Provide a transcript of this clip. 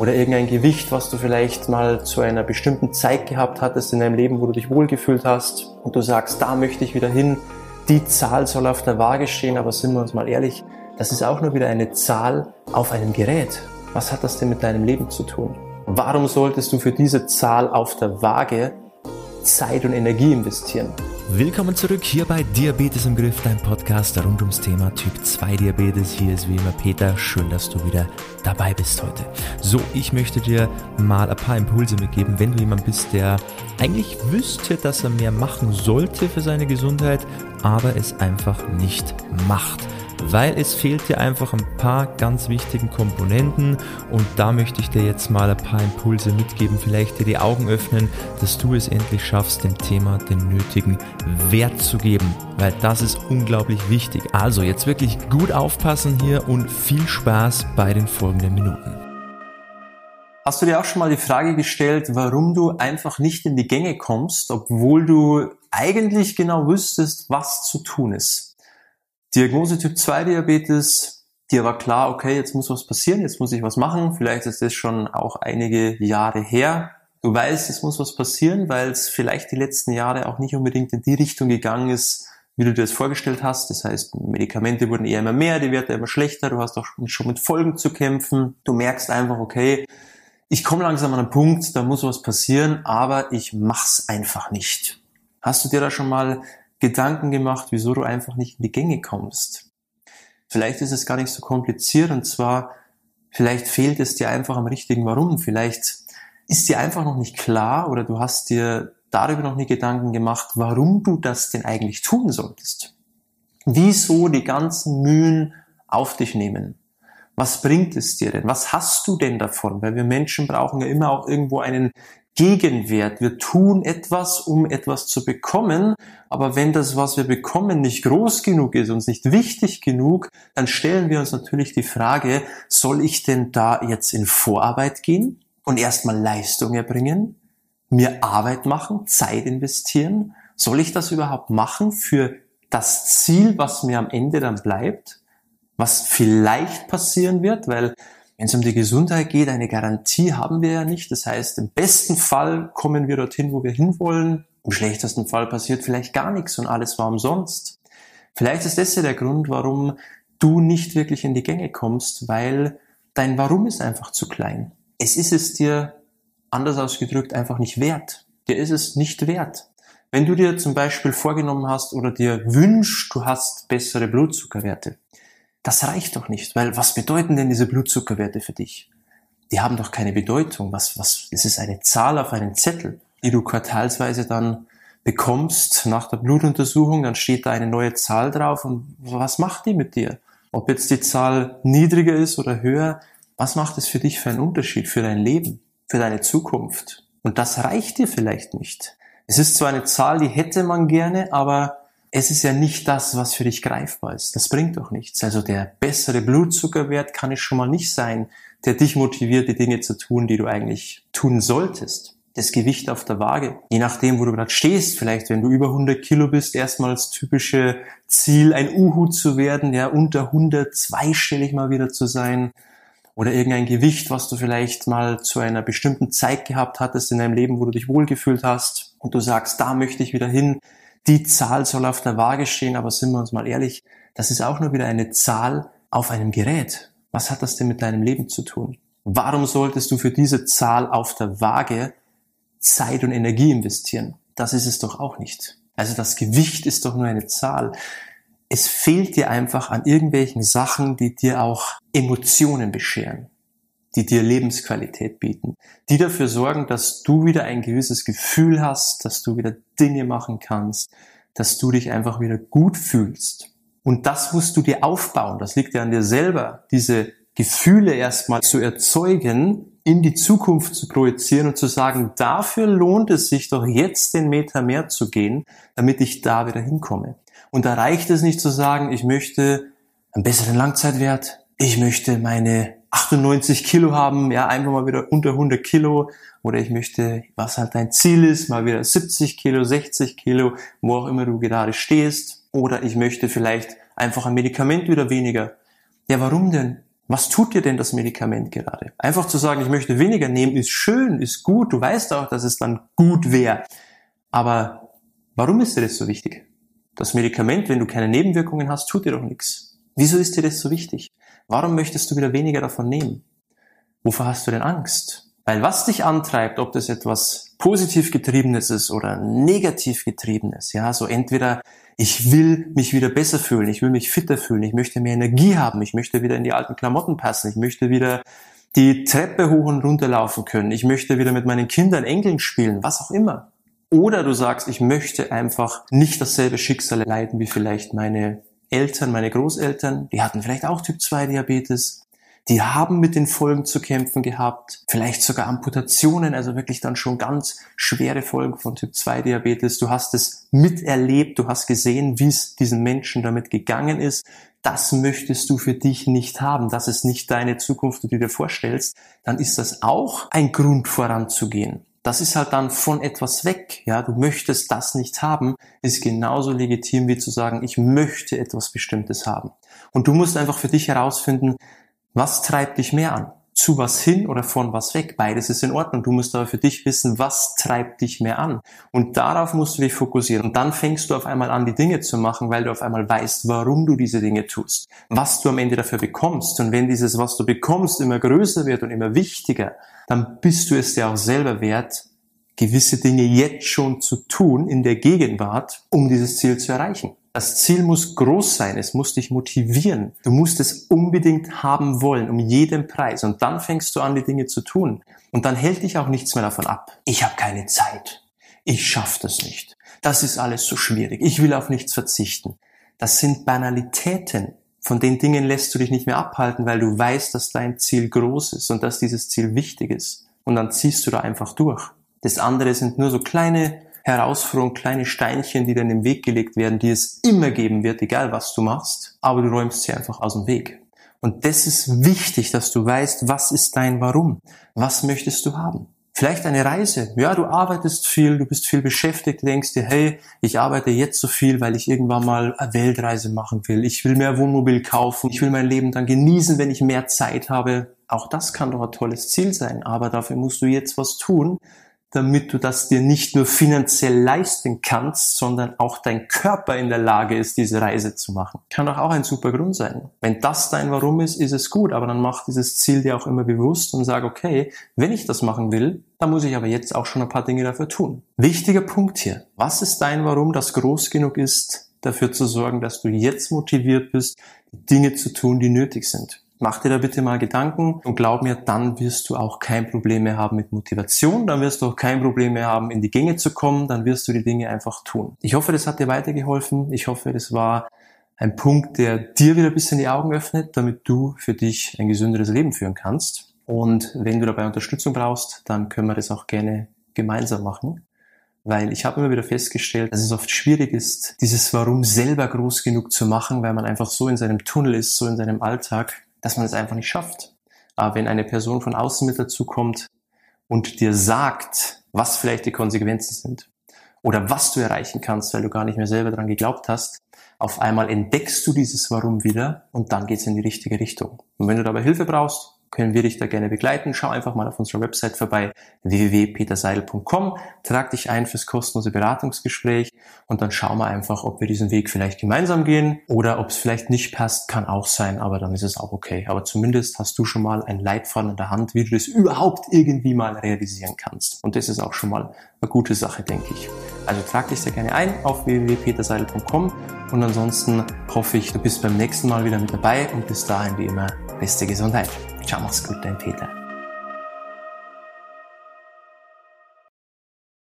oder irgendein Gewicht, was du vielleicht mal zu einer bestimmten Zeit gehabt hattest in deinem Leben, wo du dich wohlgefühlt hast und du sagst, da möchte ich wieder hin, die Zahl soll auf der Waage stehen, aber sind wir uns mal ehrlich, das ist auch nur wieder eine Zahl auf einem Gerät. Was hat das denn mit deinem Leben zu tun? Warum solltest du für diese Zahl auf der Waage Zeit und Energie investieren? Willkommen zurück hier bei Diabetes im Griff, dein Podcast rund ums Thema Typ 2 Diabetes. Hier ist wie immer Peter. Schön, dass du wieder dabei bist heute. So, ich möchte dir mal ein paar Impulse mitgeben, wenn du jemand bist, der eigentlich wüsste, dass er mehr machen sollte für seine Gesundheit, aber es einfach nicht macht weil es fehlt dir einfach ein paar ganz wichtigen Komponenten und da möchte ich dir jetzt mal ein paar Impulse mitgeben, vielleicht dir die Augen öffnen, dass du es endlich schaffst, dem Thema den nötigen Wert zu geben, weil das ist unglaublich wichtig. Also jetzt wirklich gut aufpassen hier und viel Spaß bei den folgenden Minuten. Hast du dir auch schon mal die Frage gestellt, warum du einfach nicht in die Gänge kommst, obwohl du eigentlich genau wüsstest, was zu tun ist? Diagnose Typ 2 Diabetes, dir war klar, okay, jetzt muss was passieren, jetzt muss ich was machen. Vielleicht ist das schon auch einige Jahre her. Du weißt, es muss was passieren, weil es vielleicht die letzten Jahre auch nicht unbedingt in die Richtung gegangen ist, wie du dir das vorgestellt hast. Das heißt, Medikamente wurden eher immer mehr, die Werte immer schlechter, du hast auch schon mit Folgen zu kämpfen. Du merkst einfach, okay, ich komme langsam an einen Punkt, da muss was passieren, aber ich mach's einfach nicht. Hast du dir da schon mal Gedanken gemacht, wieso du einfach nicht in die Gänge kommst. Vielleicht ist es gar nicht so kompliziert und zwar, vielleicht fehlt es dir einfach am richtigen Warum. Vielleicht ist dir einfach noch nicht klar oder du hast dir darüber noch nie Gedanken gemacht, warum du das denn eigentlich tun solltest. Wieso die ganzen Mühen auf dich nehmen? Was bringt es dir denn? Was hast du denn davon? Weil wir Menschen brauchen ja immer auch irgendwo einen Gegenwert. Wir tun etwas, um etwas zu bekommen, aber wenn das, was wir bekommen, nicht groß genug ist, und nicht wichtig genug, dann stellen wir uns natürlich die Frage, soll ich denn da jetzt in Vorarbeit gehen und erstmal Leistung erbringen, mir Arbeit machen, Zeit investieren? Soll ich das überhaupt machen für das Ziel, was mir am Ende dann bleibt, was vielleicht passieren wird, weil wenn es um die Gesundheit geht, eine Garantie haben wir ja nicht. Das heißt, im besten Fall kommen wir dorthin, wo wir hinwollen. Im schlechtesten Fall passiert vielleicht gar nichts und alles war umsonst. Vielleicht ist das ja der Grund, warum du nicht wirklich in die Gänge kommst, weil dein Warum ist einfach zu klein. Es ist es dir, anders ausgedrückt, einfach nicht wert. Dir ist es nicht wert. Wenn du dir zum Beispiel vorgenommen hast oder dir wünschst, du hast bessere Blutzuckerwerte, das reicht doch nicht, weil was bedeuten denn diese Blutzuckerwerte für dich? Die haben doch keine Bedeutung. Was, was, es ist eine Zahl auf einem Zettel, die du quartalsweise dann bekommst nach der Blutuntersuchung, dann steht da eine neue Zahl drauf und was macht die mit dir? Ob jetzt die Zahl niedriger ist oder höher, was macht es für dich für einen Unterschied, für dein Leben, für deine Zukunft? Und das reicht dir vielleicht nicht. Es ist zwar eine Zahl, die hätte man gerne, aber es ist ja nicht das, was für dich greifbar ist. Das bringt doch nichts. Also der bessere Blutzuckerwert kann es schon mal nicht sein, der dich motiviert, die Dinge zu tun, die du eigentlich tun solltest. Das Gewicht auf der Waage, je nachdem, wo du gerade stehst, vielleicht wenn du über 100 Kilo bist, erstmal das typische Ziel, ein Uhu zu werden, ja, unter 100, zweistellig mal wieder zu sein, oder irgendein Gewicht, was du vielleicht mal zu einer bestimmten Zeit gehabt hattest in deinem Leben, wo du dich wohlgefühlt hast und du sagst, da möchte ich wieder hin, die Zahl soll auf der Waage stehen, aber sind wir uns mal ehrlich, das ist auch nur wieder eine Zahl auf einem Gerät. Was hat das denn mit deinem Leben zu tun? Warum solltest du für diese Zahl auf der Waage Zeit und Energie investieren? Das ist es doch auch nicht. Also das Gewicht ist doch nur eine Zahl. Es fehlt dir einfach an irgendwelchen Sachen, die dir auch Emotionen bescheren die dir Lebensqualität bieten, die dafür sorgen, dass du wieder ein gewisses Gefühl hast, dass du wieder Dinge machen kannst, dass du dich einfach wieder gut fühlst. Und das musst du dir aufbauen. Das liegt ja an dir selber, diese Gefühle erstmal zu erzeugen, in die Zukunft zu projizieren und zu sagen, dafür lohnt es sich doch jetzt den Meter mehr zu gehen, damit ich da wieder hinkomme. Und da reicht es nicht zu sagen, ich möchte einen besseren Langzeitwert, ich möchte meine 98 Kilo haben, ja, einfach mal wieder unter 100 Kilo. Oder ich möchte, was halt dein Ziel ist, mal wieder 70 Kilo, 60 Kilo, wo auch immer du gerade stehst. Oder ich möchte vielleicht einfach ein Medikament wieder weniger. Ja, warum denn? Was tut dir denn das Medikament gerade? Einfach zu sagen, ich möchte weniger nehmen, ist schön, ist gut. Du weißt auch, dass es dann gut wäre. Aber warum ist dir das so wichtig? Das Medikament, wenn du keine Nebenwirkungen hast, tut dir doch nichts. Wieso ist dir das so wichtig? Warum möchtest du wieder weniger davon nehmen? Wovor hast du denn Angst? Weil was dich antreibt, ob das etwas positiv getriebenes ist oder negativ getriebenes, ja, so entweder ich will mich wieder besser fühlen, ich will mich fitter fühlen, ich möchte mehr Energie haben, ich möchte wieder in die alten Klamotten passen, ich möchte wieder die Treppe hoch und runter laufen können, ich möchte wieder mit meinen Kindern Enkeln spielen, was auch immer. Oder du sagst, ich möchte einfach nicht dasselbe Schicksal leiden wie vielleicht meine Eltern, meine Großeltern, die hatten vielleicht auch Typ 2 Diabetes die haben mit den Folgen zu kämpfen gehabt, vielleicht sogar Amputationen, also wirklich dann schon ganz schwere Folgen von Typ 2 Diabetes. Du hast es miterlebt, du hast gesehen, wie es diesen Menschen damit gegangen ist. Das möchtest du für dich nicht haben. Das ist nicht deine Zukunft, die du dir vorstellst. Dann ist das auch ein Grund voranzugehen. Das ist halt dann von etwas weg. Ja, du möchtest das nicht haben, ist genauso legitim wie zu sagen, ich möchte etwas Bestimmtes haben. Und du musst einfach für dich herausfinden, was treibt dich mehr an? Zu was hin oder von was weg? Beides ist in Ordnung. Du musst aber für dich wissen, was treibt dich mehr an? Und darauf musst du dich fokussieren. Und dann fängst du auf einmal an, die Dinge zu machen, weil du auf einmal weißt, warum du diese Dinge tust, was du am Ende dafür bekommst. Und wenn dieses, was du bekommst, immer größer wird und immer wichtiger, dann bist du es dir auch selber wert, gewisse Dinge jetzt schon zu tun in der Gegenwart, um dieses Ziel zu erreichen. Das Ziel muss groß sein, es muss dich motivieren. Du musst es unbedingt haben wollen, um jeden Preis. Und dann fängst du an, die Dinge zu tun. Und dann hält dich auch nichts mehr davon ab. Ich habe keine Zeit. Ich schaffe das nicht. Das ist alles so schwierig. Ich will auf nichts verzichten. Das sind Banalitäten. Von den Dingen lässt du dich nicht mehr abhalten, weil du weißt, dass dein Ziel groß ist und dass dieses Ziel wichtig ist. Und dann ziehst du da einfach durch. Das andere sind nur so kleine Herausforderungen, kleine Steinchen, die dann im Weg gelegt werden, die es immer geben wird, egal was du machst, aber du räumst sie einfach aus dem Weg. Und das ist wichtig, dass du weißt, was ist dein Warum? Was möchtest du haben? Vielleicht eine Reise. Ja, du arbeitest viel, du bist viel beschäftigt, denkst dir, hey, ich arbeite jetzt so viel, weil ich irgendwann mal eine Weltreise machen will. Ich will mehr Wohnmobil kaufen. Ich will mein Leben dann genießen, wenn ich mehr Zeit habe. Auch das kann doch ein tolles Ziel sein. Aber dafür musst du jetzt was tun, damit du das dir nicht nur finanziell leisten kannst, sondern auch dein Körper in der Lage ist, diese Reise zu machen. Kann doch auch ein super Grund sein. Wenn das dein Warum ist, ist es gut, aber dann mach dieses Ziel dir auch immer bewusst und sag, okay, wenn ich das machen will, dann muss ich aber jetzt auch schon ein paar Dinge dafür tun. Wichtiger Punkt hier. Was ist dein Warum, das groß genug ist, dafür zu sorgen, dass du jetzt motiviert bist, Dinge zu tun, die nötig sind? Mach dir da bitte mal Gedanken und glaub mir, dann wirst du auch kein Problem mehr haben mit Motivation, dann wirst du auch kein Problem mehr haben, in die Gänge zu kommen, dann wirst du die Dinge einfach tun. Ich hoffe, das hat dir weitergeholfen. Ich hoffe, das war ein Punkt, der dir wieder ein bisschen die Augen öffnet, damit du für dich ein gesünderes Leben führen kannst. Und wenn du dabei Unterstützung brauchst, dann können wir das auch gerne gemeinsam machen. Weil ich habe immer wieder festgestellt, dass es oft schwierig ist, dieses Warum selber groß genug zu machen, weil man einfach so in seinem Tunnel ist, so in seinem Alltag, dass man es einfach nicht schafft. Aber wenn eine Person von außen mit dazu kommt und dir sagt, was vielleicht die Konsequenzen sind oder was du erreichen kannst, weil du gar nicht mehr selber daran geglaubt hast, auf einmal entdeckst du dieses Warum wieder und dann geht's in die richtige Richtung. Und wenn du dabei Hilfe brauchst, können wir dich da gerne begleiten. Schau einfach mal auf unserer Website vorbei, www.peterseidel.com, trag dich ein fürs kostenlose Beratungsgespräch und dann schauen wir einfach, ob wir diesen Weg vielleicht gemeinsam gehen oder ob es vielleicht nicht passt, kann auch sein, aber dann ist es auch okay. Aber zumindest hast du schon mal ein Leitfaden in der Hand, wie du das überhaupt irgendwie mal realisieren kannst. Und das ist auch schon mal eine gute Sache, denke ich. Also trag dich sehr gerne ein auf www.peterseidel.com und ansonsten hoffe ich, du bist beim nächsten Mal wieder mit dabei und bis dahin wie immer beste Gesundheit. Ciao, mach's gut, dein Peter.